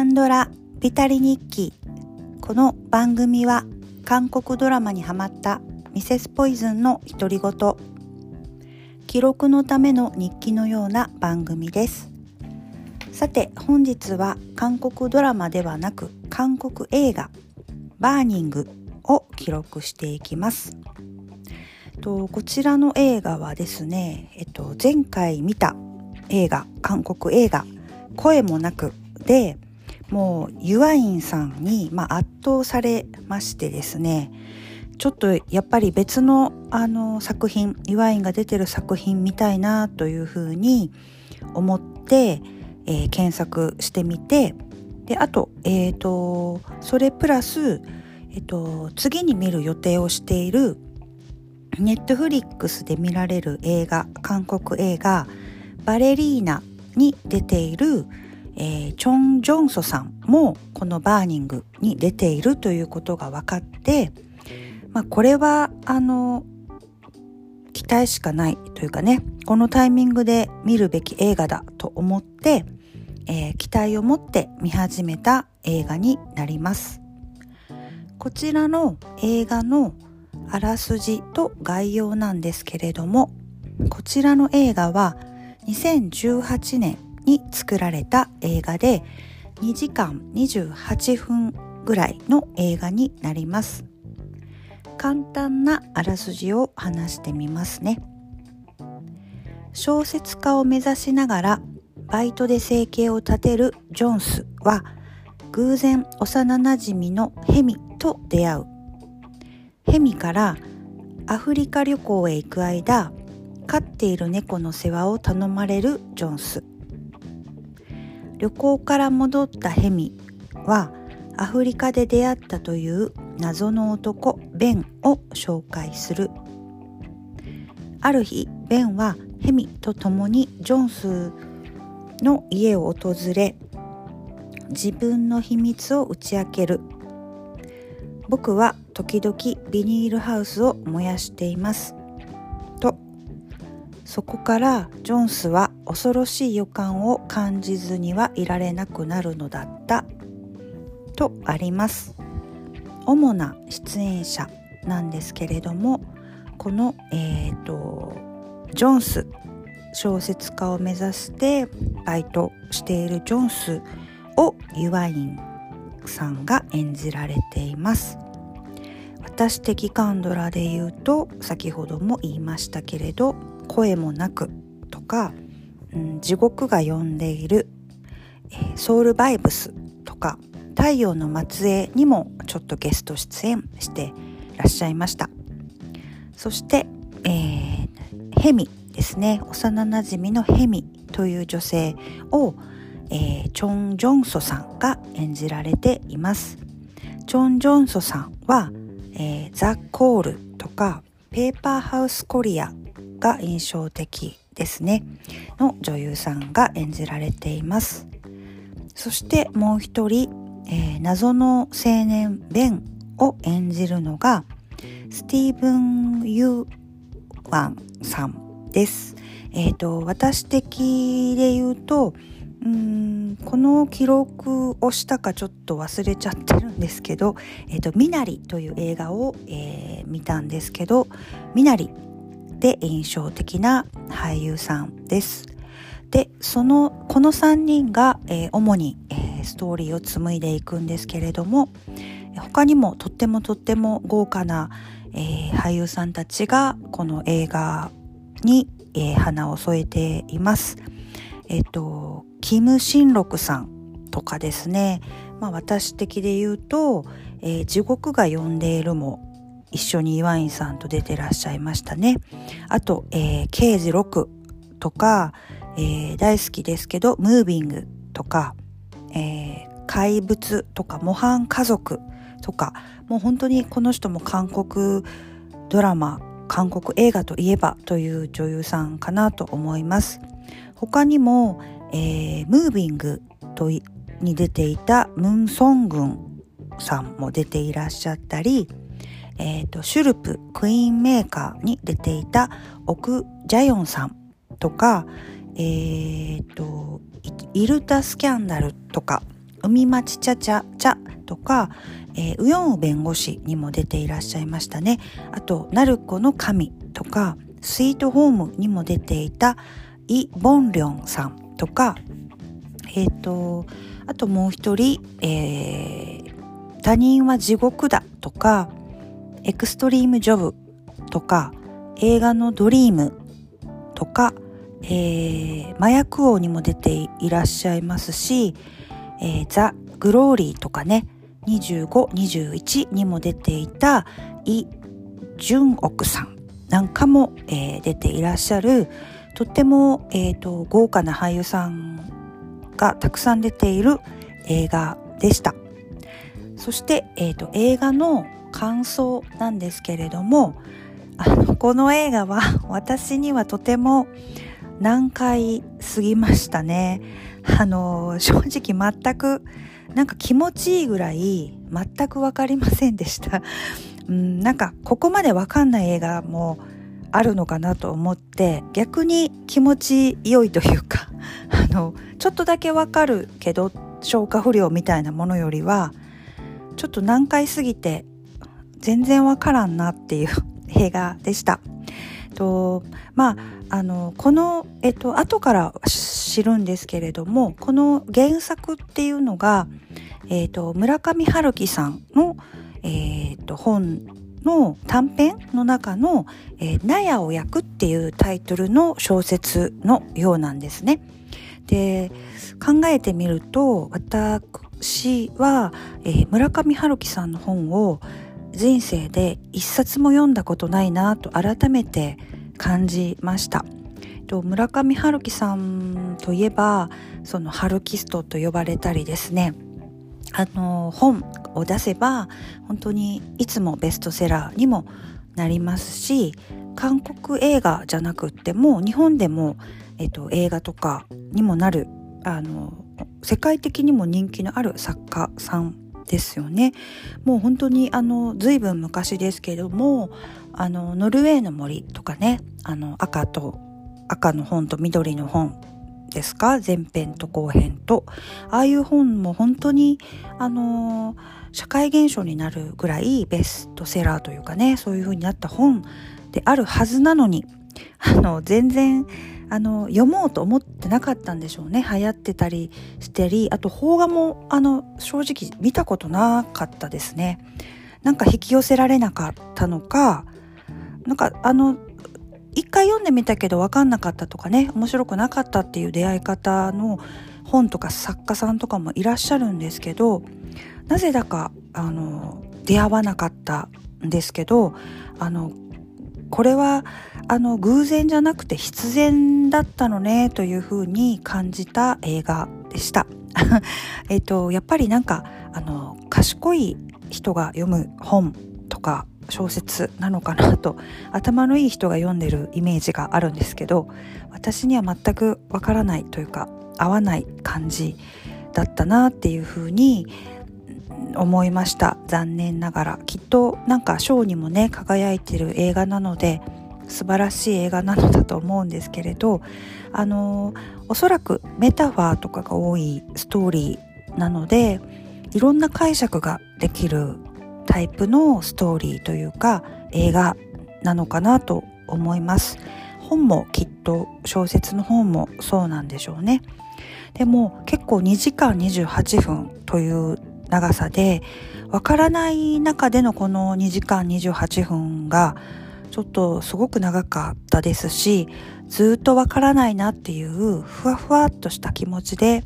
カンドラビタリ日記。この番組は韓国ドラマにハマったミセスポイズンの独り言。記録のための日記のような番組です。さて本日は韓国ドラマではなく韓国映画バーニングを記録していきます。とこちらの映画はですね、えっと、前回見た映画韓国映画「声もなく」でもうユアインさんに、まあ、圧倒されましてですねちょっとやっぱり別のあの作品ユアインが出てる作品見たいなというふうに思って、えー、検索してみてであと,、えーと、それプラス、えーと次に見る予定をしているネットフリックスで見られる映画韓国映画「バレリーナ」に出ている、えー、チョン・ジョンソさんもこの「バーニング」に出ているということが分かって、まあ、これはあの期待しかないというかねこのタイミングで見るべき映画だと思って、えー、期待を持って見始めた映画になります。こちらの映画のあらすじと概要なんですけれどもこちらの映画は2018年に作られた映画で2時間28分ぐらいの映画になります。簡単なあらすじを話してみますね。小説家を目指しながらバイトで生計を立てるジョンスは偶然幼なじみのヘミと出会う。ヘミからアフリカ旅行へ行く間飼っている猫の世話を頼まれるジョンス。旅行から戻ったヘミはアフリカで出会ったという謎の男ベンを紹介する。ある日ベンはヘミと共にジョンスの家を訪れ自分の秘密を打ち明ける。僕は時々ビニールハウスを燃やしています。そこからジョンスは恐ろしい予感を感じずにはいられなくなるのだった。とあります。主な出演者なんですけれどもこのえっ、ー、とジョンス小説家を目指してバイトしているジョンスをユワインさんが演じられています。私的カンドラで言うと先ほども言いましたけれど声もなくとか、うん、地獄が呼んでいる、えー、ソウルバイブスとか太陽の末裔にもちょっとゲスト出演してらっしゃいましたそして、えー、ヘミですね幼なじみのヘミという女性をえー、チョン・ジョンソさんが演じられています。チョン・ジョンソさんは、えー、ザ・コールとかペーパーハウスコリアが印象的ですねの女優さんが演じられています。そしてもう一人、えー、謎の青年ベンを演じるのがスティーブン・ユァンさんです。え、ー、と私的で言うとうんこの記録をしたかちょっと忘れちゃってるんですけど「えーと、ミナリ」という映画を、えー、見たんですけど「ミナリ」で印象的な俳優さんです。でそのこの3人が、えー、主に、えー、ストーリーを紡いでいくんですけれども他にもとってもとっても豪華な、えー、俳優さんたちがこの映画に、え花を添えています。えっとキム・シンロクさんとかですね、まあ、私的で言うと、えー、地獄が呼んでいるも一緒にイワインさんと出てらっしゃいましたね。あと、えー、刑事6とか、えー、大好きですけど、ムービングとか、えー、怪物とか、模範家族とか、もう本当にこの人も韓国ドラマ、韓国映画といえばという女優さんかなと思います。他にも、えー、ムービングとに出ていたムン・ソングンさんも出ていらっしゃったり、えーと、シュルプクイーンメーカーに出ていたオク・ジャヨンさんとか、えーと、イルタ・スキャンダルとか海町ちゃちゃちゃとか、えー、ウヨンウ弁護士にも出ていらっしゃいましたね。あと、ナルコの神とか、スイートホームにも出ていたイ・ボンリョンさんとか、えっ、ー、と、あともう一人、えー、他人は地獄だとか、エクストリームジョブとか、映画のドリームとか、えー、麻薬王にも出ていらっしゃいますし、えー、ザ・グローリーとかね、25、21にも出ていたイ・ジュンオクさんなんかも、えー、出ていらっしゃる、とっても、えーと、豪華な俳優さんがたくさん出ている映画でした。そして、えーと、映画の感想なんですけれども、あの、この映画は 私にはとても難解すぎましたね。あの、正直全くなんか気持ちいいぐらい全くわかりませんでした。うん、なんかここまでわかんない映画もあるのかなと思って逆に気持ち良いというか あのちょっとだけわかるけど消化不良みたいなものよりはちょっと難解すぎて全然わからんなっていう 映画でした。とまああのこの、えっと後から知るんですけれどもこの原作っていうのが、えっと、村上春樹さんの、えっと本の短編の中の「えー、納屋を焼く」っていうタイトルの小説のようなんですね。で考えてみると私は、えー、村上春樹さんの本を人生で一冊も読んだことないなと改めて感じました。村上春樹さんといえばその春キストと呼ばれたりですねあの本を出せば本当にいつもベストセラーにもなりますし韓国映画じゃなくっても日本でも、えっと、映画とかにもなるあの世界的にも人気のある作家さんですよね。もう本当にあの随分昔ですけどもあのノルウェーの森とかねあの赤と赤の本と緑の本ですか？前編と後編とああいう本も本当にあの社会現象になるぐらいベストセラーというかねそういう風になった本であるはずなのにあの全然あの読もうと思ってなかったんでしょうね。流行ってたりしてりあと邦画もあの正直見たことなかったですね。なんか引き寄せられなかったのかなんかあの一回読んでみたけど分かんなかったとかね面白くなかったっていう出会い方の本とか作家さんとかもいらっしゃるんですけどなぜだかあの出会わなかったんですけどあのこれはあの偶然じゃなくて必然だったのねというふうに感じた映画でした。えっとやっぱりなんかあの賢い人が読む本とか小説なのかなと頭のいい人が読んでるイメージがあるんですけど私には全くわからないというか合わない感じだったなっていうふうに思いました。残念ながら。きっとなんか賞にもね輝いてる映画なので素晴らしい映画なのだと思うんですけれどあのおそらくメタファーとかが多いストーリーなのでいろんな解釈ができるタイプのストーリーというか映画なのかなと思います。本もきっと小説の本もそうなんでしょうね。でも結構2時間28分という長さでわからない中でのこの2時間28分がちょっとすごく長かったですしずっとわからないなっていうふわふわっとした気持ちで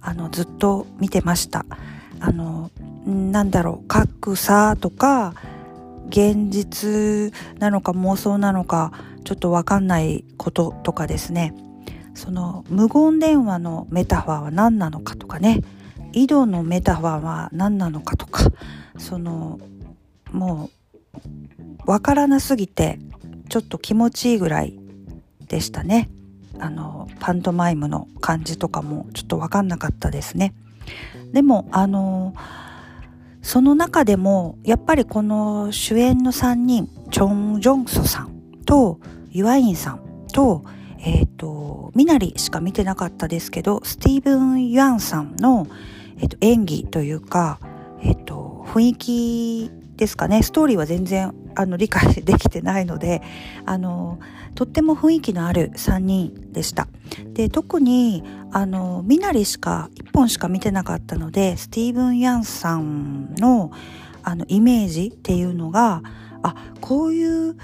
あのずっと見てました。あのなんだろう格差とか現実なのか妄想なのかちょっとわかんないこととかですね。その無言電話のメタファーは何なのかとかね。井戸のメタファーは何なのかとかそのもうわからなすぎてちょっと気持ちいいぐらいでしたね。あのパントマイムの感じとかもちょっとわかんなかったですね。でもあのその中でもやっぱりこの主演の3人チョン・ジョンソさんとユアインさんとえっ、ー、とみなりしか見てなかったですけどスティーブン・ユアンさんの、えっと、演技というか、えっと、雰囲気ですかね。ストーリーは全然あの理解できてないのであのとっても雰囲気のある3人でした。で特にあの身なりしか1本しか見てなかったのでスティーブン・ヤンさんのあのイメージっていうのがあこういう、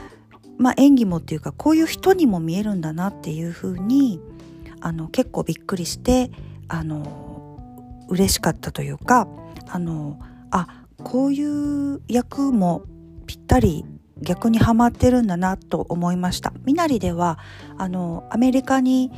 まあ、演技もっていうかこういう人にも見えるんだなっていうふうにあの結構びっくりしてあの嬉しかったというかあのあこういう役もぴったり逆にハマってるんだなと思いました。身なりではあのアメリカに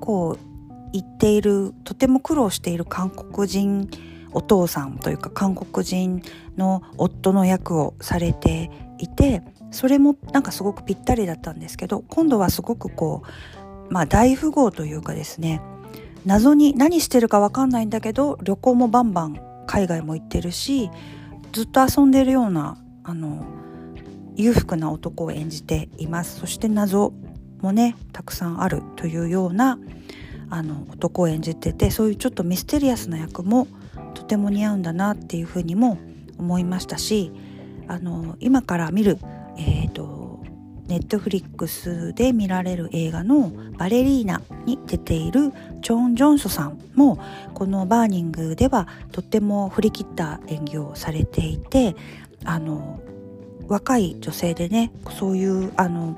こう行っているとても苦労している韓国人お父さんというか韓国人の夫の役をされていてそれもなんかすごくぴったりだったんですけど今度はすごくこうまあ大富豪というかですね謎に何してるか分かんないんだけど旅行もバンバン海外も行ってるしずっと遊んでるようなあの裕福な男を演じています。そして謎もねたくさんあるというようなあの男を演じててそういうちょっとミステリアスな役もとても似合うんだなっていうふうにも思いましたしあの今から見る、えーと、ネットフリックスで見られる映画の「バレリーナ」に出ているチョン・ジョンソさんもこの「バーニング」ではとっても振り切った演技をされていてあの若い女性でねそういうあの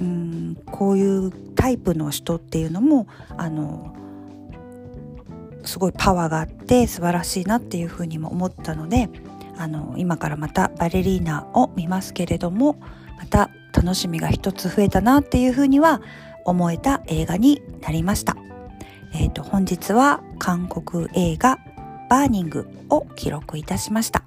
うんこういうタイプの人っていうのもあのすごいパワーがあって素晴らしいなっていうふうにも思ったのであの今からまたバレリーナを見ますけれどもまた楽しみが一つ増えたなっていうふうには思えた映画になりました。えーと、本日は韓国映画「バーニング」を記録いたしました。